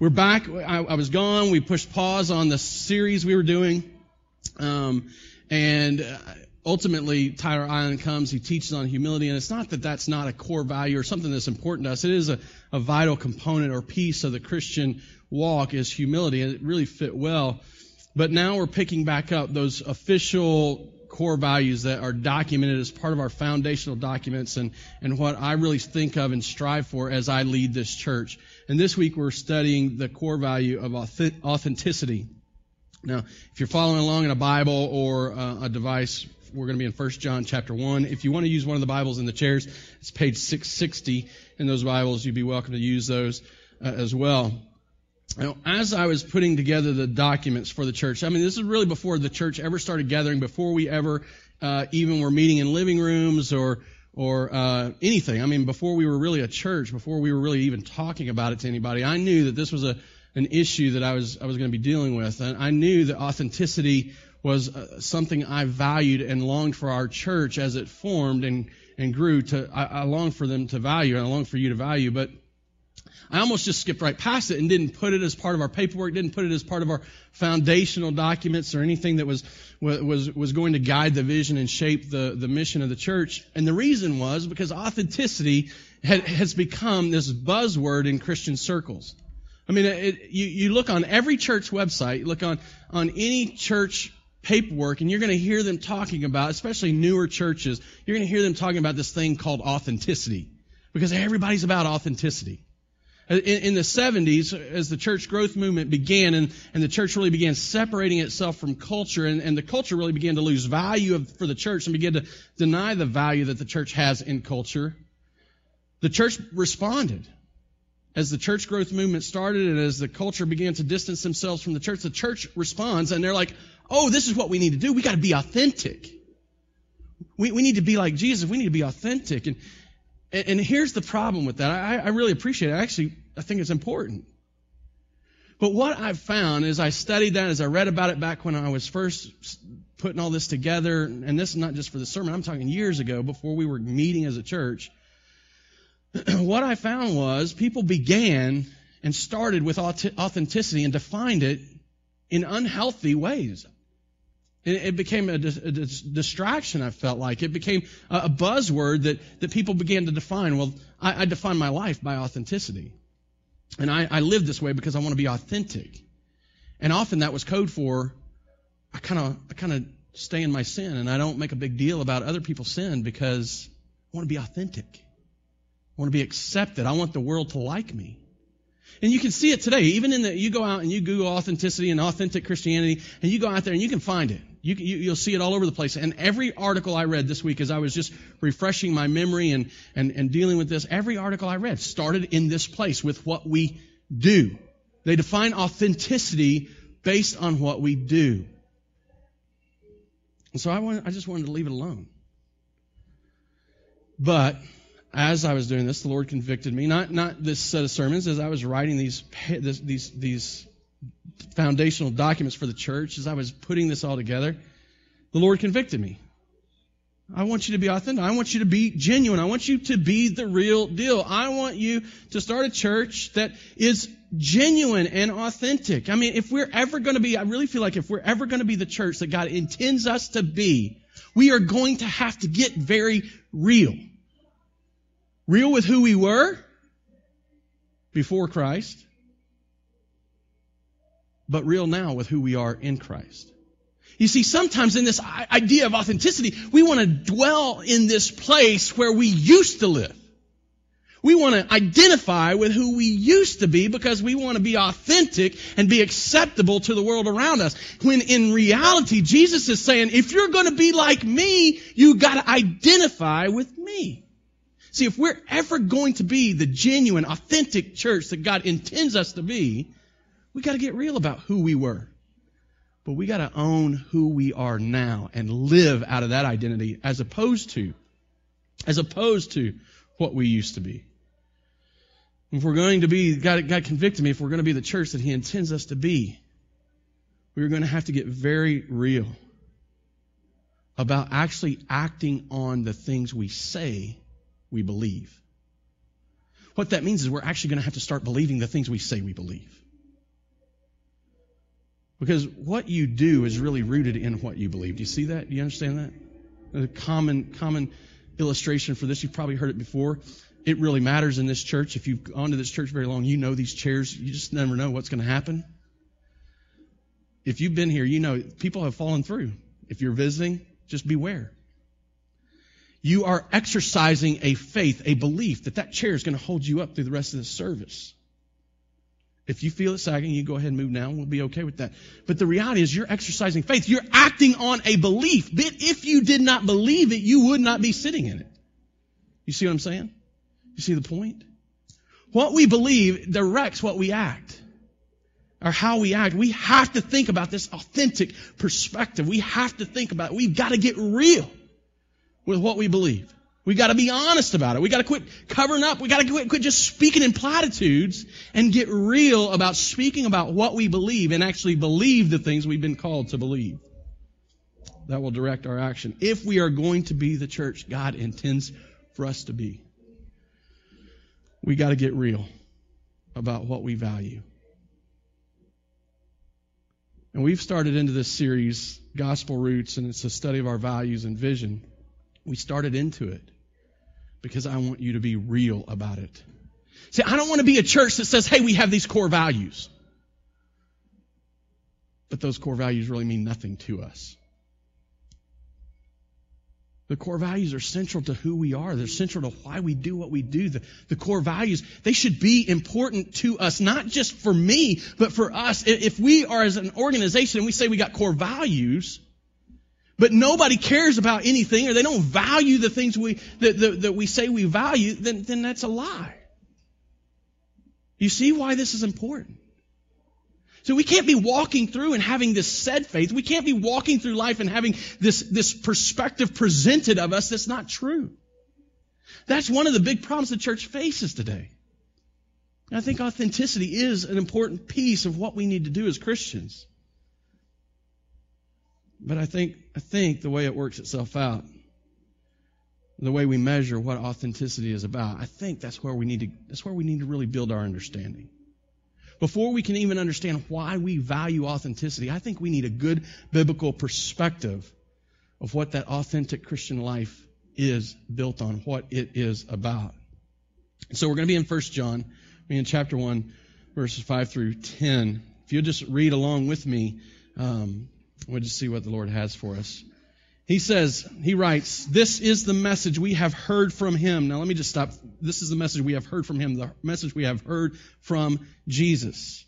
we're back. I, I, was gone. We pushed pause on the series we were doing. Um, and uh, ultimately, Tyler Island comes. He teaches on humility. And it's not that that's not a core value or something that's important to us. It is a, a vital component or piece of the Christian walk is humility. And it really fit well. But now we're picking back up those official core values that are documented as part of our foundational documents and, and what I really think of and strive for as I lead this church. And this week we're studying the core value of authenticity. Now, if you're following along in a Bible or uh, a device, we're going to be in 1 John chapter 1. If you want to use one of the Bibles in the chairs, it's page 660 in those Bibles. You'd be welcome to use those uh, as well. Now, as I was putting together the documents for the church, I mean, this is really before the church ever started gathering, before we ever uh, even were meeting in living rooms or or uh, anything. I mean, before we were really a church, before we were really even talking about it to anybody, I knew that this was a an issue that I was I was going to be dealing with, and I knew that authenticity was uh, something I valued and longed for our church as it formed and and grew. To I, I longed for them to value, and I longed for you to value, but I almost just skipped right past it and didn't put it as part of our paperwork, didn't put it as part of our foundational documents or anything that was, was, was going to guide the vision and shape the, the mission of the church. And the reason was because authenticity had, has become this buzzword in Christian circles. I mean, it, you, you look on every church website, you look on, on any church paperwork, and you're going to hear them talking about, especially newer churches, you're going to hear them talking about this thing called authenticity. Because everybody's about authenticity. In, in, the 70s, as the church growth movement began and, and the church really began separating itself from culture and, and the culture really began to lose value of, for the church and began to deny the value that the church has in culture, the church responded. As the church growth movement started and as the culture began to distance themselves from the church, the church responds and they're like, oh, this is what we need to do. We got to be authentic. We, we need to be like Jesus. We need to be authentic. And, and, and here's the problem with that. I, I really appreciate it. Actually, I think it's important. But what I've found as I studied that, as I read about it back when I was first putting all this together, and this is not just for the sermon, I'm talking years ago before we were meeting as a church. what I found was people began and started with authenticity and defined it in unhealthy ways. It became a, distraction, I felt like. It became a buzzword that, that people began to define. Well, I, I define my life by authenticity. And I, I live this way because I want to be authentic. And often that was code for I kind of I kind of stay in my sin and I don't make a big deal about other people's sin because I want to be authentic. I want to be accepted. I want the world to like me. And you can see it today. Even in the, you go out and you Google authenticity and authentic Christianity, and you go out there and you can find it. You, you, will see it all over the place. And every article I read this week, as I was just refreshing my memory and, and, and dealing with this, every article I read started in this place with what we do. They define authenticity based on what we do. And so I, want, I just wanted to leave it alone. But as I was doing this, the Lord convicted me. Not not this set of sermons. As I was writing these these these foundational documents for the church, as I was putting this all together, the Lord convicted me. I want you to be authentic. I want you to be genuine. I want you to be the real deal. I want you to start a church that is genuine and authentic. I mean, if we're ever going to be, I really feel like if we're ever going to be the church that God intends us to be, we are going to have to get very real. Real with who we were before Christ, but real now with who we are in Christ. You see, sometimes in this idea of authenticity, we want to dwell in this place where we used to live. We want to identify with who we used to be because we want to be authentic and be acceptable to the world around us. When in reality, Jesus is saying, if you're going to be like me, you got to identify with me. See, if we're ever going to be the genuine, authentic church that God intends us to be, we got to get real about who we were. But we got to own who we are now and live out of that identity as opposed to, as opposed to what we used to be. If we're going to be, God, God convicted me, if we're going to be the church that He intends us to be, we're going to have to get very real about actually acting on the things we say we believe. What that means is we're actually going to have to start believing the things we say we believe. Because what you do is really rooted in what you believe. Do you see that? Do you understand that? A common, common illustration for this, you've probably heard it before. It really matters in this church. If you've gone to this church very long, you know these chairs, you just never know what's going to happen. If you've been here, you know people have fallen through. If you're visiting, just beware. You are exercising a faith, a belief that that chair is going to hold you up through the rest of the service. If you feel it sagging, you go ahead and move down. We'll be okay with that. But the reality is you're exercising faith. You're acting on a belief. But if you did not believe it, you would not be sitting in it. You see what I'm saying? You see the point? What we believe directs what we act. Or how we act. We have to think about this authentic perspective. We have to think about it. We've got to get real with what we believe. We got to be honest about it. We got to quit covering up. We got to quit, quit just speaking in platitudes and get real about speaking about what we believe and actually believe the things we've been called to believe. That will direct our action. If we are going to be the church God intends for us to be, we got to get real about what we value. And we've started into this series, Gospel Roots, and it's a study of our values and vision. We started into it because I want you to be real about it. See, I don't want to be a church that says, hey, we have these core values. But those core values really mean nothing to us. The core values are central to who we are. They're central to why we do what we do. The, the, core values, they should be important to us, not just for me, but for us. If we are as an organization and we say we got core values, but nobody cares about anything or they don't value the things we, that, that, that we say we value, then, then that's a lie. You see why this is important? So we can't be walking through and having this said faith. We can't be walking through life and having this, this perspective presented of us that's not true. That's one of the big problems the church faces today. I think authenticity is an important piece of what we need to do as Christians. But I think, I think the way it works itself out, the way we measure what authenticity is about, I think that's where we need to, that's where we need to really build our understanding. Before we can even understand why we value authenticity, I think we need a good biblical perspective of what that authentic Christian life is built on, what it is about. So we're going to be in 1 John, in chapter 1, verses 5 through 10. If you'll just read along with me, um, We'll just see what the Lord has for us. He says, he writes, this is the message we have heard from him. Now let me just stop. This is the message we have heard from him, the message we have heard from Jesus.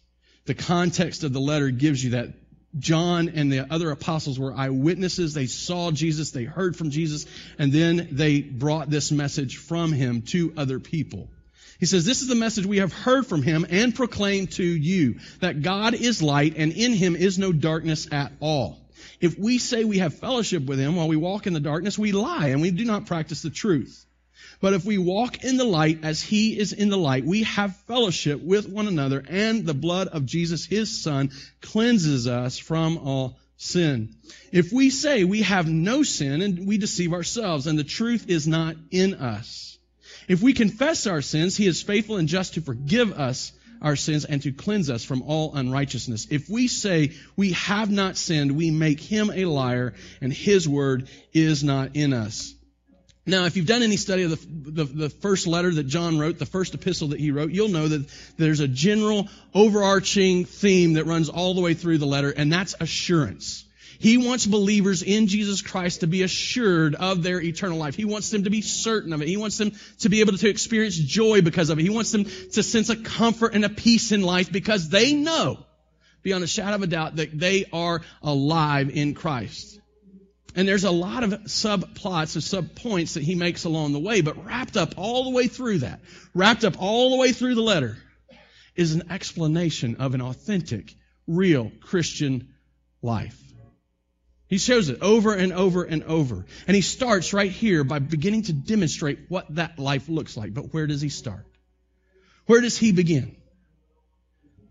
The context of the letter gives you that John and the other apostles were eyewitnesses. They saw Jesus, they heard from Jesus, and then they brought this message from him to other people. He says, This is the message we have heard from him and proclaimed to you, that God is light and in him is no darkness at all. If we say we have fellowship with him while we walk in the darkness, we lie and we do not practice the truth. But if we walk in the light as he is in the light, we have fellowship with one another and the blood of Jesus, his son, cleanses us from all sin. If we say we have no sin and we deceive ourselves and the truth is not in us. If we confess our sins, he is faithful and just to forgive us our sins and to cleanse us from all unrighteousness. If we say we have not sinned, we make him a liar and his word is not in us. Now, if you've done any study of the, the, the, first letter that John wrote, the first epistle that he wrote, you'll know that there's a general overarching theme that runs all the way through the letter, and that's assurance. He wants believers in Jesus Christ to be assured of their eternal life. He wants them to be certain of it. He wants them to be able to experience joy because of it. He wants them to sense a comfort and a peace in life because they know, beyond a shadow of a doubt, that they are alive in Christ. And there's a lot of subplots and subpoints that he makes along the way, but wrapped up all the way through that, wrapped up all the way through the letter, is an explanation of an authentic, real Christian life. He shows it over and over and over. And he starts right here by beginning to demonstrate what that life looks like. But where does he start? Where does he begin?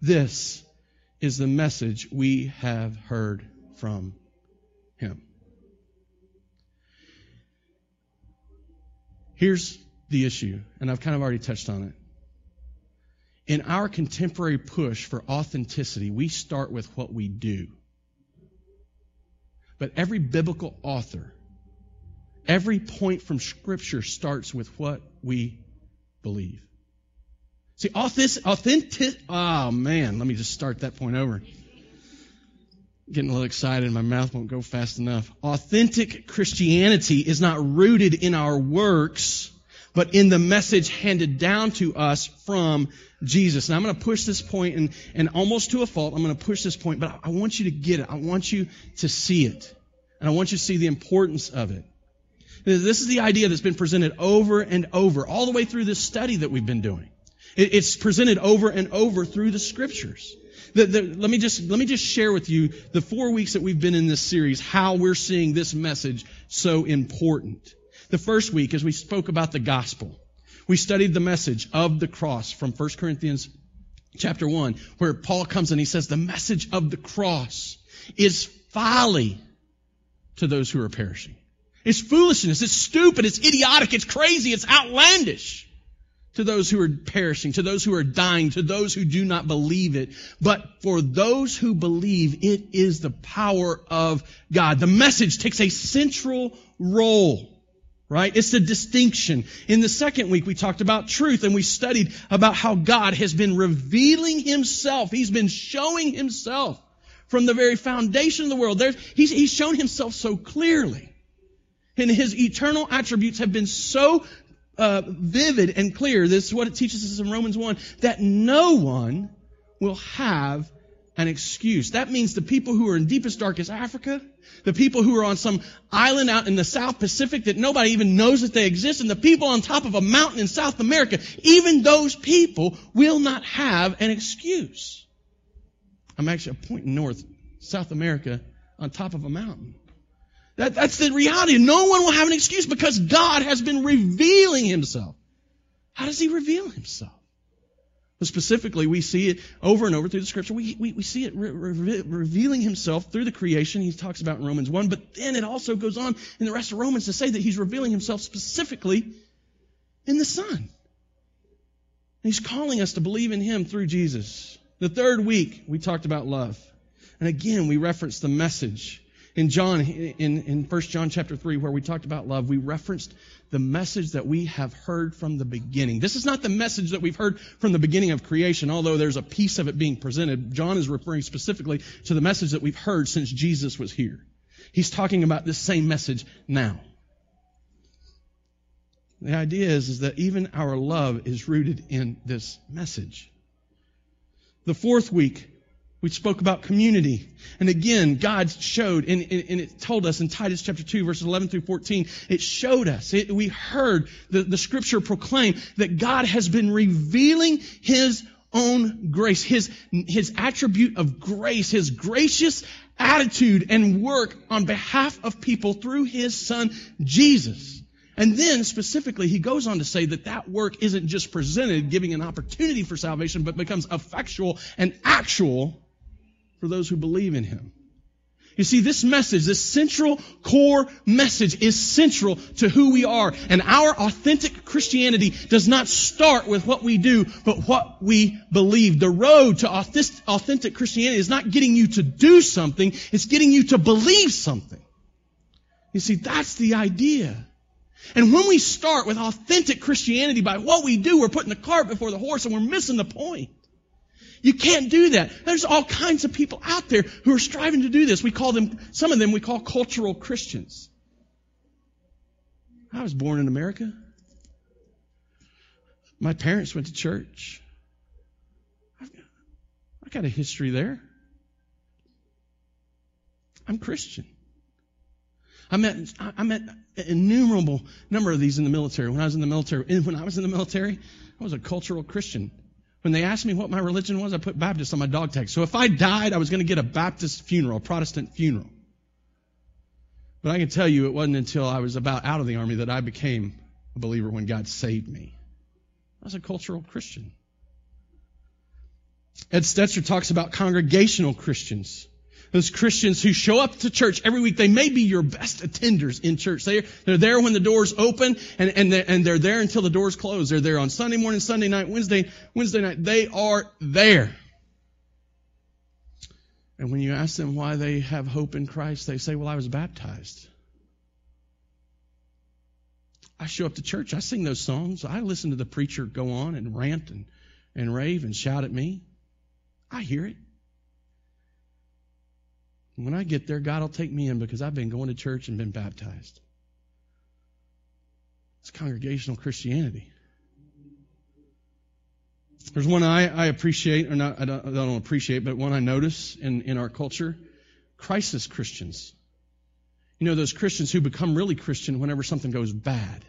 This is the message we have heard from him. Here's the issue, and I've kind of already touched on it. in our contemporary push for authenticity, we start with what we do. But every biblical author, every point from Scripture starts with what we believe. See, authentic, oh man, let me just start that point over. Getting a little excited, my mouth won't go fast enough. Authentic Christianity is not rooted in our works, but in the message handed down to us from Jesus. And I'm going to push this point and, and almost to a fault, I'm going to push this point, but I want you to get it. I want you to see it. And I want you to see the importance of it. This is the idea that's been presented over and over, all the way through this study that we've been doing. It's presented over and over through the scriptures. The, the, let me just let me just share with you the four weeks that we've been in this series how we're seeing this message so important. The first week, as we spoke about the gospel, we studied the message of the cross from 1 Corinthians chapter 1, where Paul comes and he says, the message of the cross is folly to those who are perishing. It's foolishness. It's stupid. It's idiotic. It's crazy. It's outlandish to those who are perishing, to those who are dying, to those who do not believe it. But for those who believe, it is the power of God. The message takes a central role right? It's a distinction. In the second week, we talked about truth and we studied about how God has been revealing himself. He's been showing himself from the very foundation of the world. He's, he's shown himself so clearly. And his eternal attributes have been so uh, vivid and clear. This is what it teaches us in Romans 1 that no one will have an excuse. That means the people who are in deepest, darkest Africa, the people who are on some island out in the South Pacific that nobody even knows that they exist, and the people on top of a mountain in South America, even those people will not have an excuse. I'm actually pointing north, South America, on top of a mountain. That, that's the reality. No one will have an excuse because God has been revealing himself. How does he reveal himself? But specifically, we see it over and over through the scripture. We, we, we see it re- re- revealing himself through the creation he talks about in Romans 1, but then it also goes on in the rest of Romans to say that he's revealing himself specifically in the Son. And he's calling us to believe in him through Jesus. The third week, we talked about love. And again, we referenced the message in John, in, in 1 John chapter 3, where we talked about love, we referenced the message that we have heard from the beginning. This is not the message that we've heard from the beginning of creation, although there's a piece of it being presented. John is referring specifically to the message that we've heard since Jesus was here. He's talking about this same message now. The idea is, is that even our love is rooted in this message. The fourth week, we spoke about community. And again, God showed, and, and, it told us in Titus chapter 2, verses 11 through 14, it showed us, it, we heard the, the scripture proclaim that God has been revealing His own grace, His, His attribute of grace, His gracious attitude and work on behalf of people through His Son, Jesus. And then specifically, he goes on to say that that work isn't just presented, giving an opportunity for salvation, but becomes effectual and actual for those who believe in him. You see, this message, this central core message is central to who we are. And our authentic Christianity does not start with what we do, but what we believe. The road to authentic Christianity is not getting you to do something, it's getting you to believe something. You see, that's the idea. And when we start with authentic Christianity by what we do, we're putting the cart before the horse and we're missing the point. You can't do that. There's all kinds of people out there who are striving to do this. We call them, some of them we call cultural Christians. I was born in America. My parents went to church. I've got, I've got a history there. I'm Christian. I met, I met innumerable number of these in the military. When I was in the military, when I was in the military, I was a cultural Christian. When they asked me what my religion was, I put Baptist on my dog tag. So if I died, I was going to get a Baptist funeral, a Protestant funeral. But I can tell you it wasn't until I was about out of the army that I became a believer when God saved me. I was a cultural Christian. Ed Stetzer talks about congregational Christians. Those Christians who show up to church every week, they may be your best attenders in church. They're, there when the doors open and, and, they're, and they're there until the doors close. They're there on Sunday morning, Sunday night, Wednesday, Wednesday night. They are there. And when you ask them why they have hope in Christ, they say, well, I was baptized. I show up to church. I sing those songs. I listen to the preacher go on and rant and, and rave and shout at me. I hear it. When I get there, God will take me in because I've been going to church and been baptized. It's congregational Christianity. There's one I, I appreciate, or not, I don't, I don't appreciate, but one I notice in, in our culture crisis Christians. You know, those Christians who become really Christian whenever something goes bad.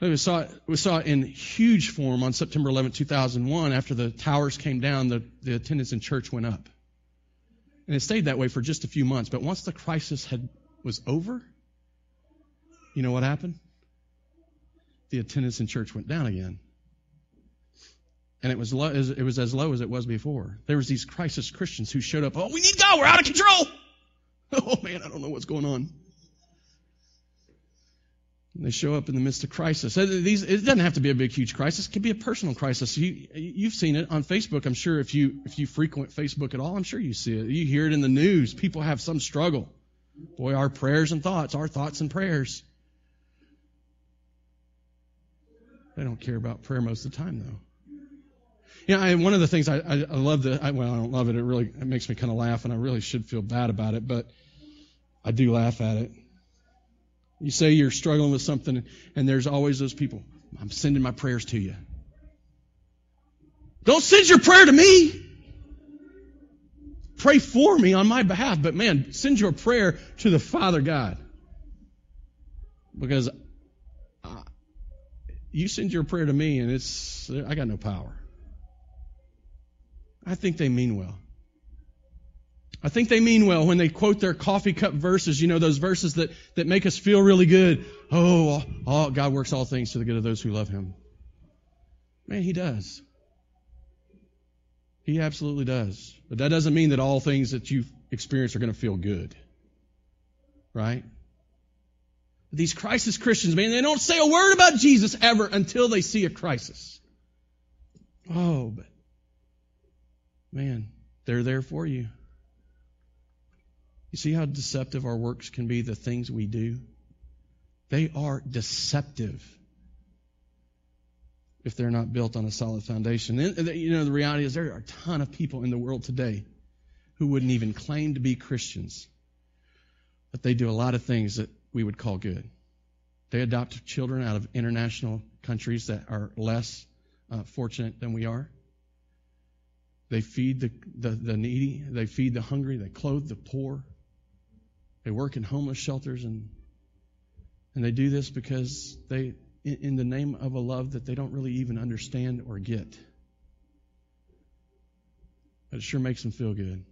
We saw, it, we saw it in huge form on September 11, 2001. After the towers came down, the, the attendance in church went up. And it stayed that way for just a few months. But once the crisis had, was over, you know what happened? The attendance in church went down again. And it was, it was as low as it was before. There was these crisis Christians who showed up. Oh, we need God. We're out of control. Oh man, I don't know what's going on. They show up in the midst of crisis. These, it doesn't have to be a big, huge crisis. It could be a personal crisis. You, you've seen it on Facebook. I'm sure if you if you frequent Facebook at all, I'm sure you see it. You hear it in the news. People have some struggle. Boy, our prayers and thoughts, our thoughts and prayers. They don't care about prayer most of the time, though. You know, one of the things I, I, I love that, I, well, I don't love it. It really it makes me kind of laugh, and I really should feel bad about it, but I do laugh at it. You say you're struggling with something, and there's always those people. I'm sending my prayers to you. Don't send your prayer to me. Pray for me on my behalf, but man, send your prayer to the Father God. Because uh, you send your prayer to me, and it's, I got no power. I think they mean well. I think they mean well when they quote their coffee cup verses, you know, those verses that, that make us feel really good. Oh, all, God works all things to the good of those who love Him. Man, He does. He absolutely does. But that doesn't mean that all things that you experience are going to feel good. Right? These crisis Christians, man, they don't say a word about Jesus ever until they see a crisis. Oh, but man, they're there for you. You see how deceptive our works can be, the things we do? They are deceptive if they're not built on a solid foundation. And, you know, the reality is there are a ton of people in the world today who wouldn't even claim to be Christians, but they do a lot of things that we would call good. They adopt children out of international countries that are less uh, fortunate than we are. They feed the, the, the needy, they feed the hungry, they clothe the poor. They work in homeless shelters and and they do this because they in, in the name of a love that they don't really even understand or get. But it sure makes them feel good.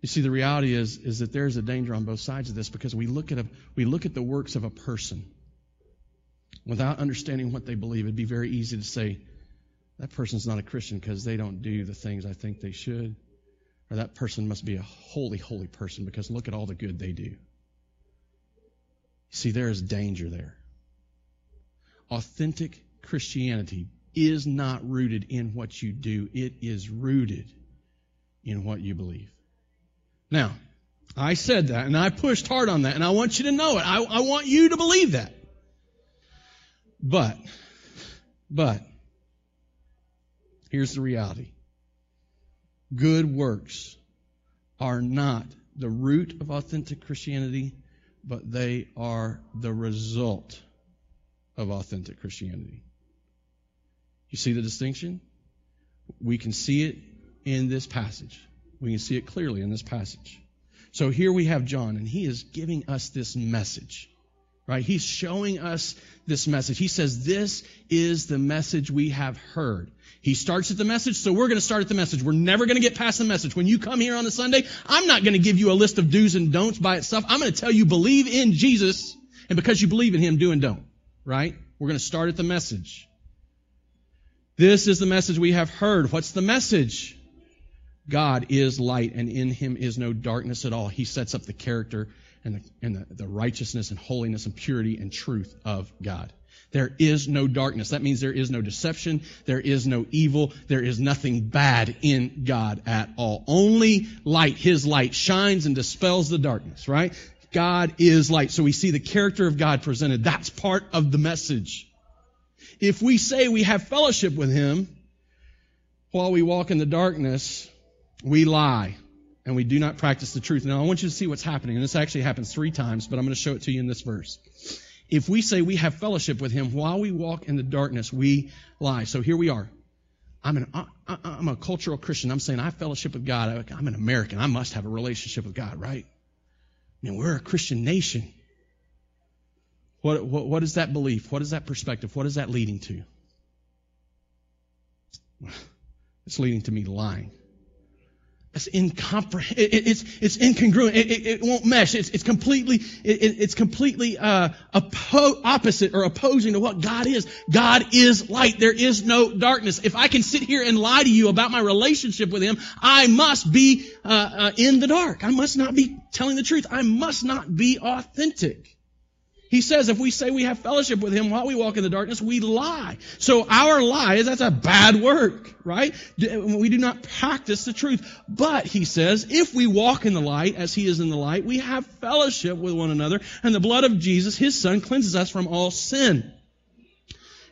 You see, the reality is, is that there's a danger on both sides of this because we look at a, we look at the works of a person without understanding what they believe. It'd be very easy to say, that person's not a Christian because they don't do the things I think they should or that person must be a holy, holy person because look at all the good they do. See, there is danger there. Authentic Christianity is not rooted in what you do, it is rooted in what you believe. Now, I said that and I pushed hard on that and I want you to know it. I, I want you to believe that. But, but, here's the reality good works are not the root of authentic Christianity, but they are the result of authentic Christianity. You see the distinction? We can see it in this passage. We can see it clearly in this passage. So here we have John, and he is giving us this message. Right? He's showing us this message. He says, This is the message we have heard. He starts at the message, so we're going to start at the message. We're never going to get past the message. When you come here on a Sunday, I'm not going to give you a list of do's and don'ts by itself. I'm going to tell you believe in Jesus, and because you believe in Him, do and don't. Right? We're going to start at the message. This is the message we have heard. What's the message? God is light and in him is no darkness at all. He sets up the character and the, and the, the righteousness and holiness and purity and truth of God. There is no darkness. That means there is no deception. There is no evil. There is nothing bad in God at all. Only light, His light, shines and dispels the darkness, right? God is light. So we see the character of God presented. That's part of the message. If we say we have fellowship with Him while we walk in the darkness, we lie and we do not practice the truth. Now I want you to see what's happening. And this actually happens three times, but I'm going to show it to you in this verse. If we say we have fellowship with him while we walk in the darkness, we lie. So here we are. I'm, an, I, am a cultural Christian. I'm saying I have fellowship with God. I'm an American. I must have a relationship with God, right? I mean, we're a Christian nation. What, what, what is that belief? What is that perspective? What is that leading to? It's leading to me lying. It's incomprehensible. It, it's, it's incongruent. It, it, it, won't mesh. It's, it's completely, it's completely, uh, oppo- opposite or opposing to what God is. God is light. There is no darkness. If I can sit here and lie to you about my relationship with Him, I must be, uh, uh, in the dark. I must not be telling the truth. I must not be authentic. He says if we say we have fellowship with Him while we walk in the darkness, we lie. So our lie is that's a bad work, right? We do not practice the truth. But, He says, if we walk in the light as He is in the light, we have fellowship with one another, and the blood of Jesus, His Son, cleanses us from all sin.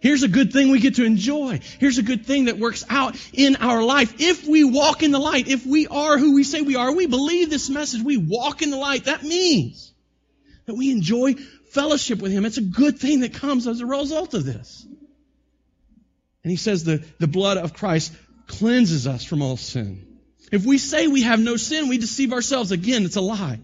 Here's a good thing we get to enjoy. Here's a good thing that works out in our life. If we walk in the light, if we are who we say we are, we believe this message, we walk in the light, that means that we enjoy fellowship with Him. It's a good thing that comes as a result of this. And he says the, the blood of Christ cleanses us from all sin. If we say we have no sin, we deceive ourselves. Again, it's a lie.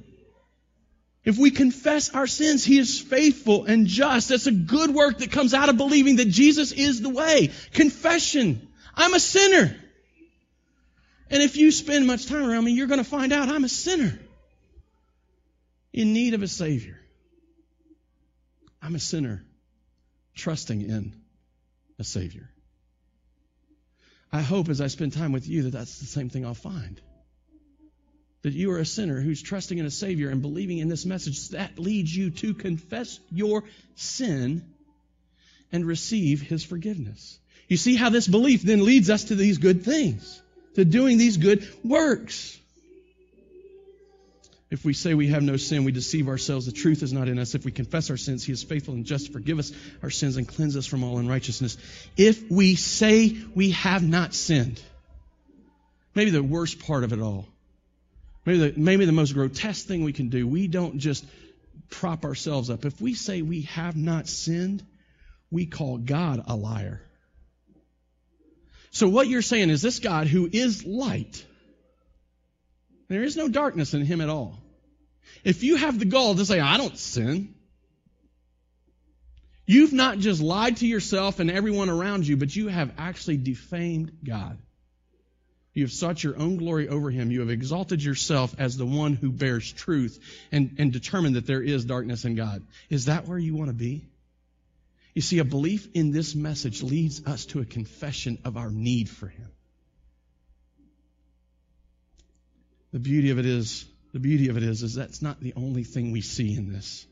If we confess our sins, He is faithful and just. That's a good work that comes out of believing that Jesus is the way. Confession. I'm a sinner. And if you spend much time around me, you're going to find out I'm a sinner in need of a Savior. I'm a sinner trusting in a Savior. I hope as I spend time with you that that's the same thing I'll find. That you are a sinner who's trusting in a Savior and believing in this message that leads you to confess your sin and receive His forgiveness. You see how this belief then leads us to these good things, to doing these good works. If we say we have no sin, we deceive ourselves. The truth is not in us. If we confess our sins, He is faithful and just to forgive us our sins and cleanse us from all unrighteousness. If we say we have not sinned, maybe the worst part of it all, maybe the, maybe the most grotesque thing we can do, we don't just prop ourselves up. If we say we have not sinned, we call God a liar. So what you're saying is this God who is light, there is no darkness in him at all. If you have the gall to say, I don't sin, you've not just lied to yourself and everyone around you, but you have actually defamed God. You have sought your own glory over him. You have exalted yourself as the one who bears truth and, and determined that there is darkness in God. Is that where you want to be? You see, a belief in this message leads us to a confession of our need for him. The beauty of it is, the beauty of it is, is that's not the only thing we see in this.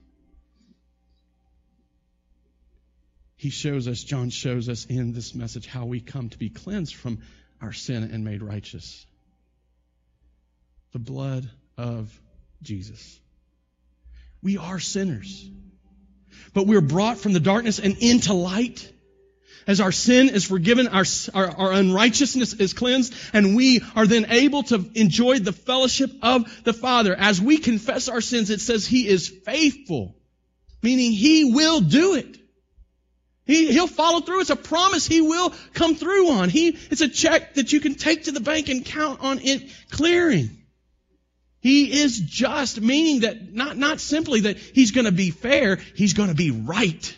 He shows us, John shows us in this message how we come to be cleansed from our sin and made righteous. The blood of Jesus. We are sinners. But we're brought from the darkness and into light as our sin is forgiven, our, our, our, unrighteousness is cleansed, and we are then able to enjoy the fellowship of the Father. As we confess our sins, it says He is faithful, meaning He will do it. He, he'll follow through. It's a promise He will come through on. He, it's a check that you can take to the bank and count on it clearing. He is just, meaning that not, not simply that He's going to be fair, He's going to be right.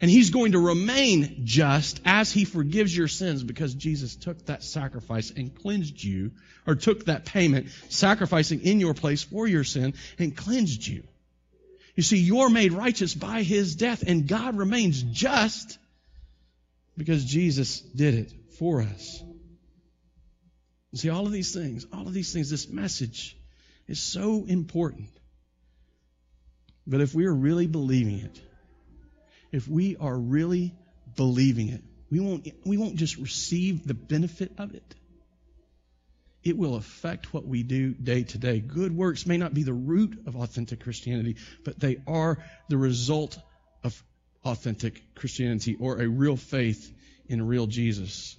And he's going to remain just as he forgives your sins because Jesus took that sacrifice and cleansed you, or took that payment, sacrificing in your place for your sin and cleansed you. You see, you're made righteous by his death and God remains just because Jesus did it for us. You See, all of these things, all of these things, this message is so important. But if we are really believing it, if we are really believing it, we won't, we won't just receive the benefit of it. It will affect what we do day to day. Good works may not be the root of authentic Christianity, but they are the result of authentic Christianity or a real faith in real Jesus.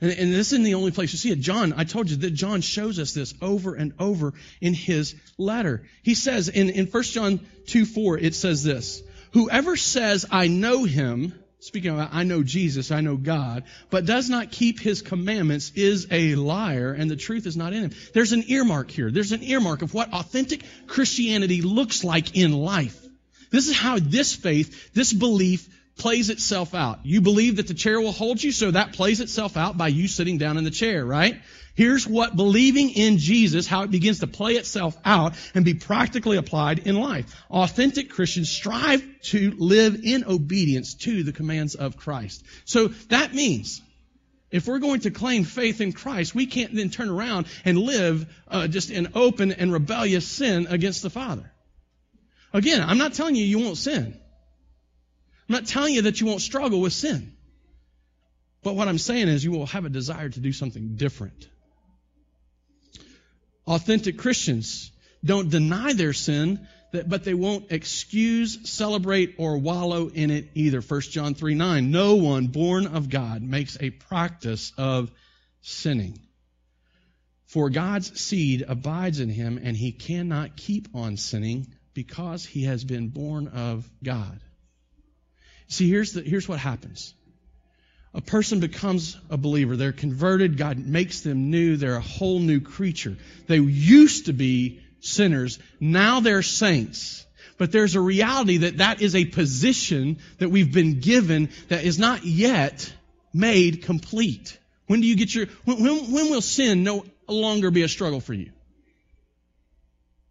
And, and, this isn't the only place you see it. John, I told you that John shows us this over and over in his letter. He says in, in 1 John 2 4, it says this Whoever says, I know him, speaking of I know Jesus, I know God, but does not keep his commandments is a liar and the truth is not in him. There's an earmark here. There's an earmark of what authentic Christianity looks like in life. This is how this faith, this belief plays itself out. You believe that the chair will hold you, so that plays itself out by you sitting down in the chair, right? Here's what believing in Jesus, how it begins to play itself out and be practically applied in life. Authentic Christians strive to live in obedience to the commands of Christ. So that means if we're going to claim faith in Christ, we can't then turn around and live uh, just in open and rebellious sin against the Father. Again, I'm not telling you you won't sin. I'm not telling you that you won't struggle with sin. But what I'm saying is you will have a desire to do something different. Authentic Christians don't deny their sin, but they won't excuse, celebrate, or wallow in it either. 1 John 3 9. No one born of God makes a practice of sinning. For God's seed abides in him, and he cannot keep on sinning because he has been born of God. See, here's, the, here's what happens. A person becomes a believer. They're converted. God makes them new. They're a whole new creature. They used to be sinners. Now they're saints. But there's a reality that that is a position that we've been given that is not yet made complete. When do you get your, when, when, when will sin no longer be a struggle for you?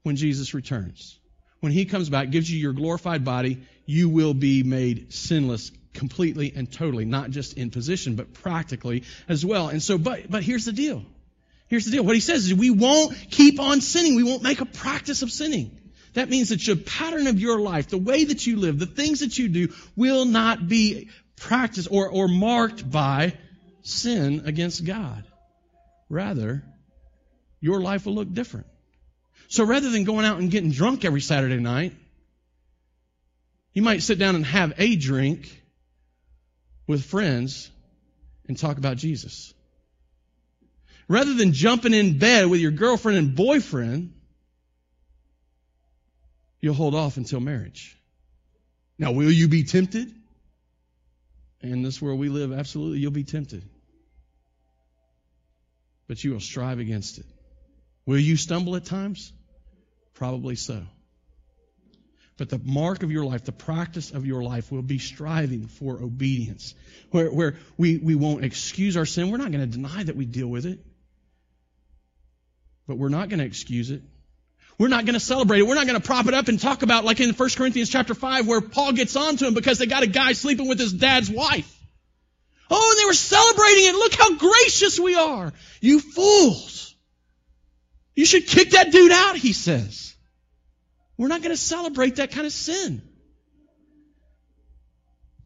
When Jesus returns when he comes back, gives you your glorified body, you will be made sinless completely and totally, not just in position, but practically as well. And so, but, but here's the deal. Here's the deal. What he says is we won't keep on sinning. We won't make a practice of sinning. That means that your pattern of your life, the way that you live, the things that you do will not be practiced or, or marked by sin against God. Rather, your life will look different. So rather than going out and getting drunk every Saturday night, you might sit down and have a drink with friends and talk about Jesus. Rather than jumping in bed with your girlfriend and boyfriend, you'll hold off until marriage. Now, will you be tempted? In this world we live, absolutely, you'll be tempted. But you will strive against it. Will you stumble at times? Probably so. But the mark of your life, the practice of your life will be striving for obedience. Where, where we, we won't excuse our sin. We're not going to deny that we deal with it. But we're not going to excuse it. We're not going to celebrate it. We're not going to prop it up and talk about like in 1 Corinthians chapter 5 where Paul gets on to him because they got a guy sleeping with his dad's wife. Oh, and they were celebrating it. Look how gracious we are. You fools. You should kick that dude out, he says. We're not going to celebrate that kind of sin.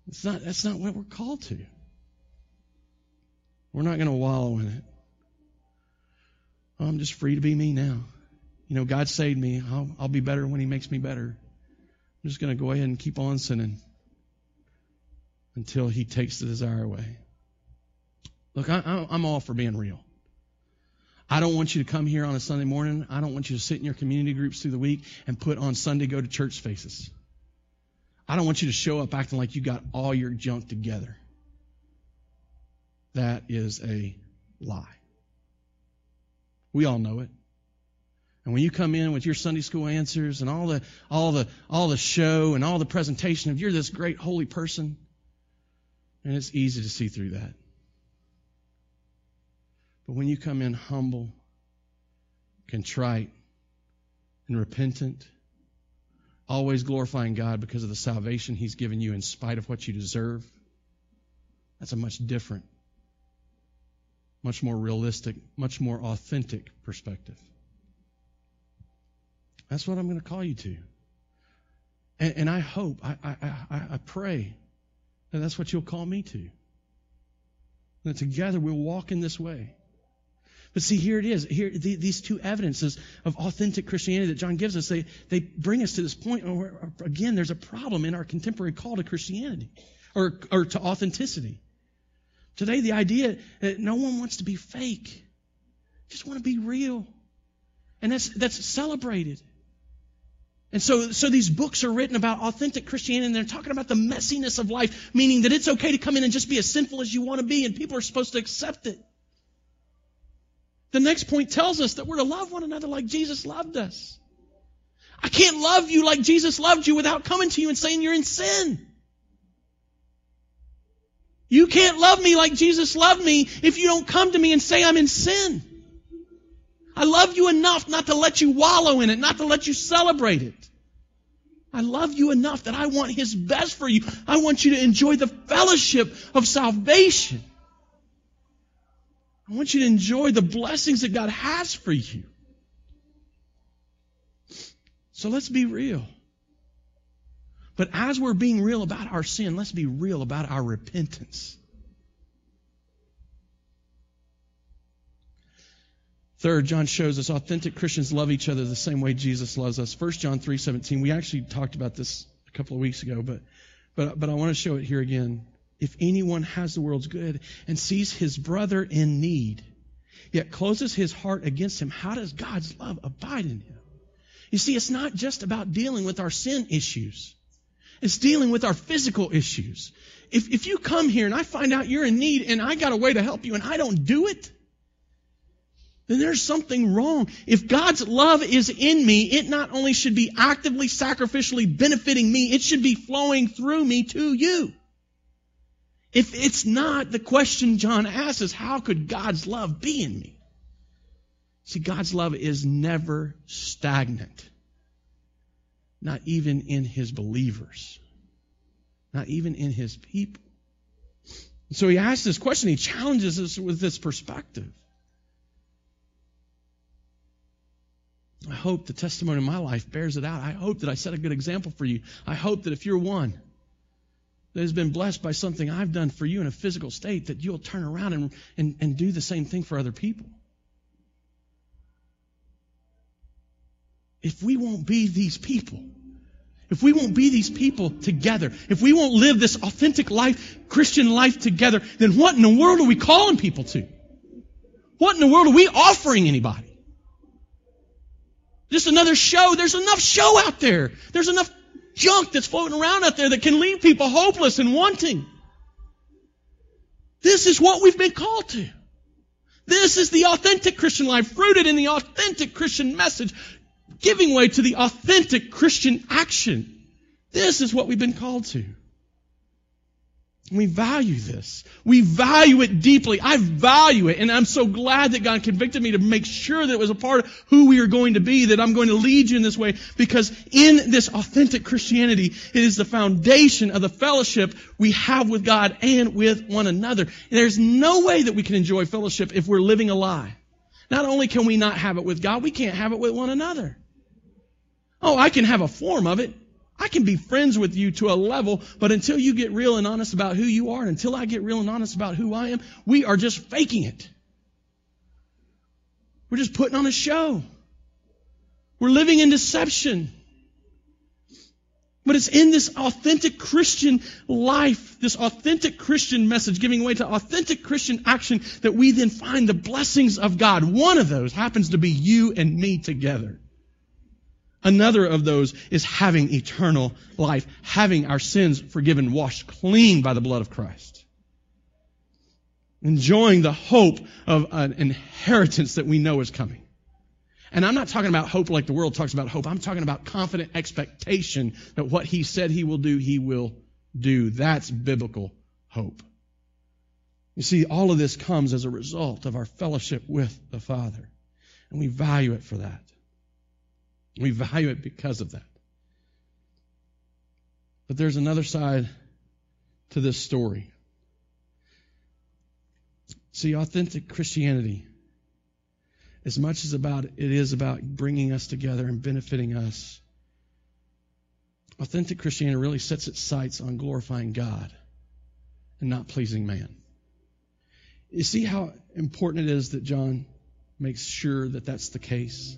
It's not, that's not what we're called to. We're not going to wallow in it. Oh, I'm just free to be me now. You know, God saved me. I'll, I'll be better when He makes me better. I'm just going to go ahead and keep on sinning until He takes the desire away. Look, I, I'm all for being real. I don't want you to come here on a Sunday morning. I don't want you to sit in your community groups through the week and put on Sunday go to church faces. I don't want you to show up acting like you got all your junk together. That is a lie. We all know it. And when you come in with your Sunday school answers and all the all the all the show and all the presentation of you're this great holy person, and it's easy to see through that. But when you come in humble, contrite, and repentant, always glorifying God because of the salvation He's given you in spite of what you deserve, that's a much different, much more realistic, much more authentic perspective. That's what I'm going to call you to. And, and I hope, I, I, I, I pray that that's what you'll call me to. That together we'll walk in this way. But see, here it is. Here, the, these two evidences of authentic Christianity that John gives us, they, they bring us to this point where, again, there's a problem in our contemporary call to Christianity or, or to authenticity. Today, the idea that no one wants to be fake, just want to be real. And that's, that's celebrated. And so, so these books are written about authentic Christianity and they're talking about the messiness of life, meaning that it's okay to come in and just be as sinful as you want to be and people are supposed to accept it. The next point tells us that we're to love one another like Jesus loved us. I can't love you like Jesus loved you without coming to you and saying you're in sin. You can't love me like Jesus loved me if you don't come to me and say I'm in sin. I love you enough not to let you wallow in it, not to let you celebrate it. I love you enough that I want His best for you. I want you to enjoy the fellowship of salvation. I want you to enjoy the blessings that God has for you. So let's be real. But as we're being real about our sin, let's be real about our repentance. Third, John shows us authentic Christians love each other the same way Jesus loves us. 1 John 3:17. We actually talked about this a couple of weeks ago, but but but I want to show it here again. If anyone has the world's good and sees his brother in need, yet closes his heart against him, how does God's love abide in him? You see, it's not just about dealing with our sin issues. It's dealing with our physical issues. If, if you come here and I find out you're in need and I got a way to help you and I don't do it, then there's something wrong. If God's love is in me, it not only should be actively, sacrificially benefiting me, it should be flowing through me to you. If it's not, the question John asks is, how could God's love be in me? See, God's love is never stagnant. Not even in his believers. Not even in his people. So he asks this question, he challenges us with this perspective. I hope the testimony of my life bears it out. I hope that I set a good example for you. I hope that if you're one that has been blessed by something I've done for you in a physical state, that you'll turn around and, and, and do the same thing for other people. If we won't be these people, if we won't be these people together, if we won't live this authentic life, Christian life together, then what in the world are we calling people to? What in the world are we offering anybody? Just another show. There's enough show out there. There's enough junk that's floating around out there that can leave people hopeless and wanting. This is what we've been called to. This is the authentic Christian life, rooted in the authentic Christian message, giving way to the authentic Christian action. This is what we've been called to. We value this. We value it deeply. I value it. And I'm so glad that God convicted me to make sure that it was a part of who we are going to be, that I'm going to lead you in this way. Because in this authentic Christianity, it is the foundation of the fellowship we have with God and with one another. And there's no way that we can enjoy fellowship if we're living a lie. Not only can we not have it with God, we can't have it with one another. Oh, I can have a form of it. I can be friends with you to a level, but until you get real and honest about who you are, and until I get real and honest about who I am, we are just faking it. We're just putting on a show. We're living in deception. But it's in this authentic Christian life, this authentic Christian message, giving way to authentic Christian action, that we then find the blessings of God. One of those happens to be you and me together. Another of those is having eternal life, having our sins forgiven, washed clean by the blood of Christ. Enjoying the hope of an inheritance that we know is coming. And I'm not talking about hope like the world talks about hope. I'm talking about confident expectation that what he said he will do, he will do. That's biblical hope. You see, all of this comes as a result of our fellowship with the Father. And we value it for that. We value it because of that. But there's another side to this story. See, authentic Christianity, as much as about it is about bringing us together and benefiting us, authentic Christianity really sets its sights on glorifying God and not pleasing man. You see how important it is that John makes sure that that's the case?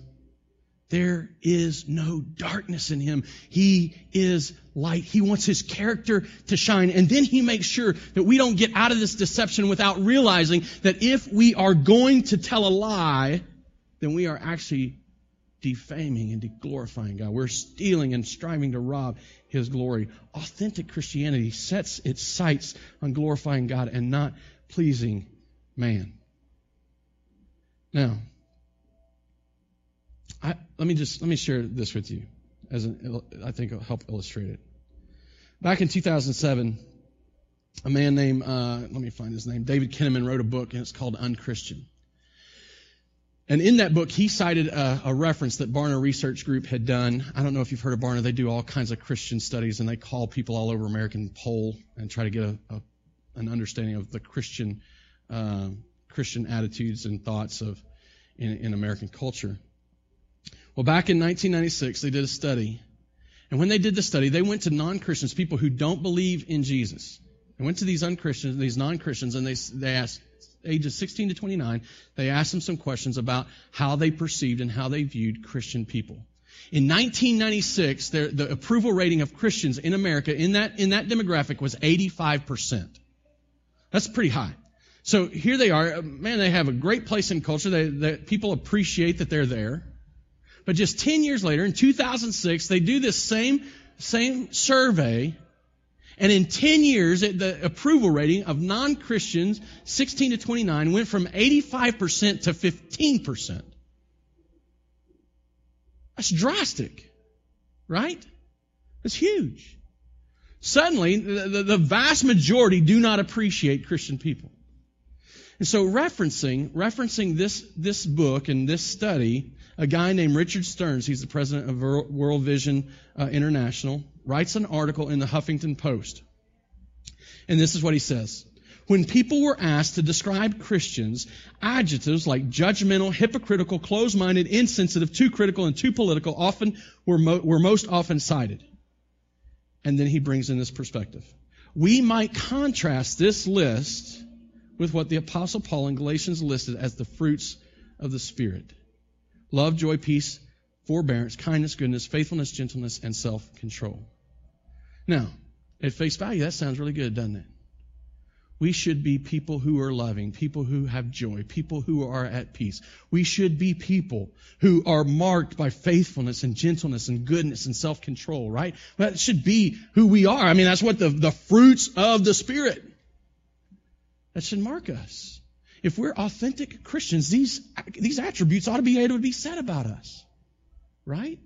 There is no darkness in him. He is light. He wants his character to shine. And then he makes sure that we don't get out of this deception without realizing that if we are going to tell a lie, then we are actually defaming and de glorifying God. We're stealing and striving to rob his glory. Authentic Christianity sets its sights on glorifying God and not pleasing man. Now, I, let me just let me share this with you, as an, I think it'll help illustrate it. Back in 2007, a man named uh, let me find his name, David Kinnaman, wrote a book, and it's called Unchristian. And in that book, he cited a, a, reference that Barna Research Group had done. I don't know if you've heard of Barna. They do all kinds of Christian studies, and they call people all over America and poll and try to get a, a, an understanding of the Christian uh, Christian attitudes and thoughts of in, in American culture. Well, back in 1996, they did a study. And when they did the study, they went to non-Christians, people who don't believe in Jesus. They went to these unchristians, these non-Christians, and they, they asked, ages 16 to 29, they asked them some questions about how they perceived and how they viewed Christian people. In 1996, the approval rating of Christians in America in that, in that demographic was 85%. That's pretty high. So here they are. Man, they have a great place in culture. They, they, people appreciate that they're there. But just 10 years later, in 2006, they do this same, same survey. And in 10 years, the approval rating of non-Christians, 16 to 29, went from 85% to 15%. That's drastic, right? That's huge. Suddenly, the, the, vast majority do not appreciate Christian people. And so referencing, referencing this, this book and this study, a guy named Richard Stearns, he's the president of World Vision uh, International, writes an article in the Huffington Post. And this is what he says. When people were asked to describe Christians, adjectives like judgmental, hypocritical, closed-minded, insensitive, too critical, and too political often were, mo- were most often cited. And then he brings in this perspective. We might contrast this list with what the Apostle Paul in Galatians listed as the fruits of the Spirit love, joy, peace, forbearance, kindness, goodness, faithfulness, gentleness, and self control. Now, at face value, that sounds really good, doesn't it? We should be people who are loving, people who have joy, people who are at peace. We should be people who are marked by faithfulness and gentleness and goodness and self-control, right? That should be who we are. I mean, that's what the, the fruits of the Spirit. That should mark us. If we're authentic Christians, these, these attributes ought to be able to be said about us. Right?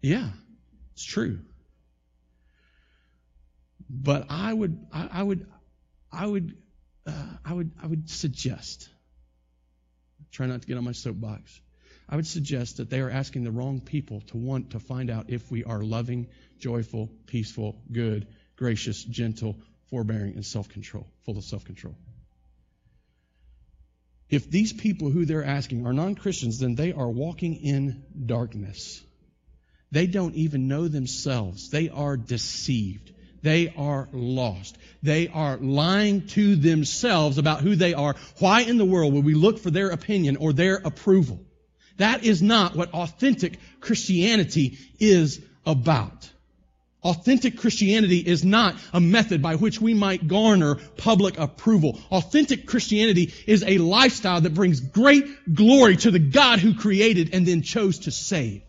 Yeah, it's true. But I would, I, I would, I would, uh, I would, I would suggest. Try not to get on my soapbox. I would suggest that they are asking the wrong people to want to find out if we are loving, joyful, peaceful, good, gracious, gentle, forbearing, and self control, full of self control. If these people who they're asking are non Christians, then they are walking in darkness. They don't even know themselves. They are deceived. They are lost. They are lying to themselves about who they are. Why in the world would we look for their opinion or their approval? That is not what authentic Christianity is about. Authentic Christianity is not a method by which we might garner public approval. Authentic Christianity is a lifestyle that brings great glory to the God who created and then chose to save.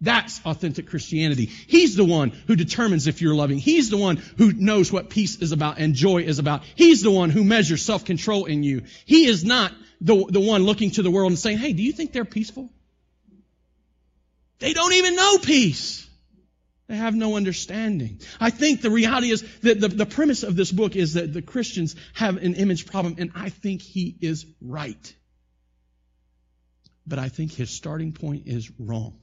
That's authentic Christianity. He's the one who determines if you're loving. He's the one who knows what peace is about and joy is about. He's the one who measures self-control in you. He is not the, the one looking to the world and saying, hey, do you think they're peaceful? They don't even know peace. They have no understanding. I think the reality is that the, the premise of this book is that the Christians have an image problem, and I think he is right. But I think his starting point is wrong.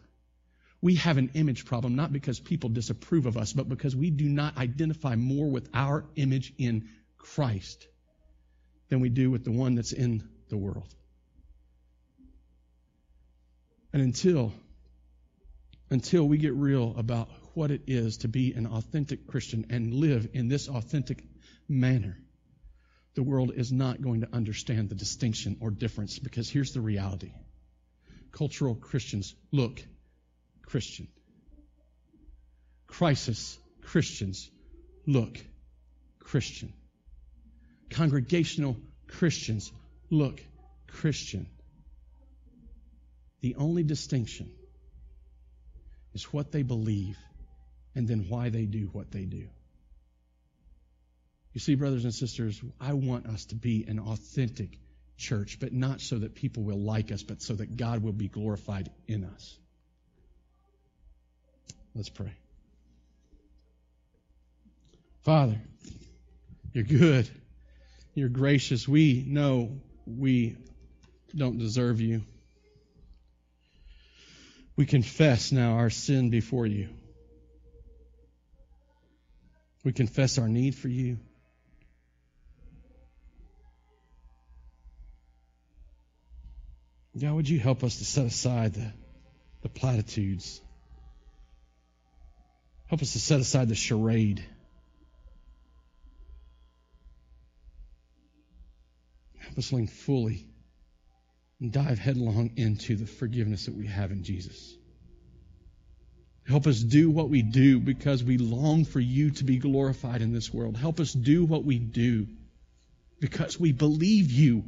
We have an image problem not because people disapprove of us, but because we do not identify more with our image in Christ than we do with the one that's in the world. And until until we get real about what it is to be an authentic Christian and live in this authentic manner, the world is not going to understand the distinction or difference because here's the reality. Cultural Christians look Christian. Crisis Christians look Christian. Congregational Christians look Christian. The only distinction is what they believe and then why they do what they do. You see, brothers and sisters, I want us to be an authentic church, but not so that people will like us, but so that God will be glorified in us. Let's pray. Father, you're good. You're gracious. We know we don't deserve you. We confess now our sin before you. We confess our need for you. God, would you help us to set aside the, the platitudes? Help us to set aside the charade. Help us lean fully and dive headlong into the forgiveness that we have in Jesus. Help us do what we do because we long for you to be glorified in this world. Help us do what we do because we believe you.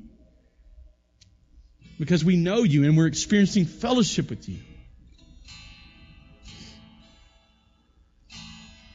Because we know you and we're experiencing fellowship with you.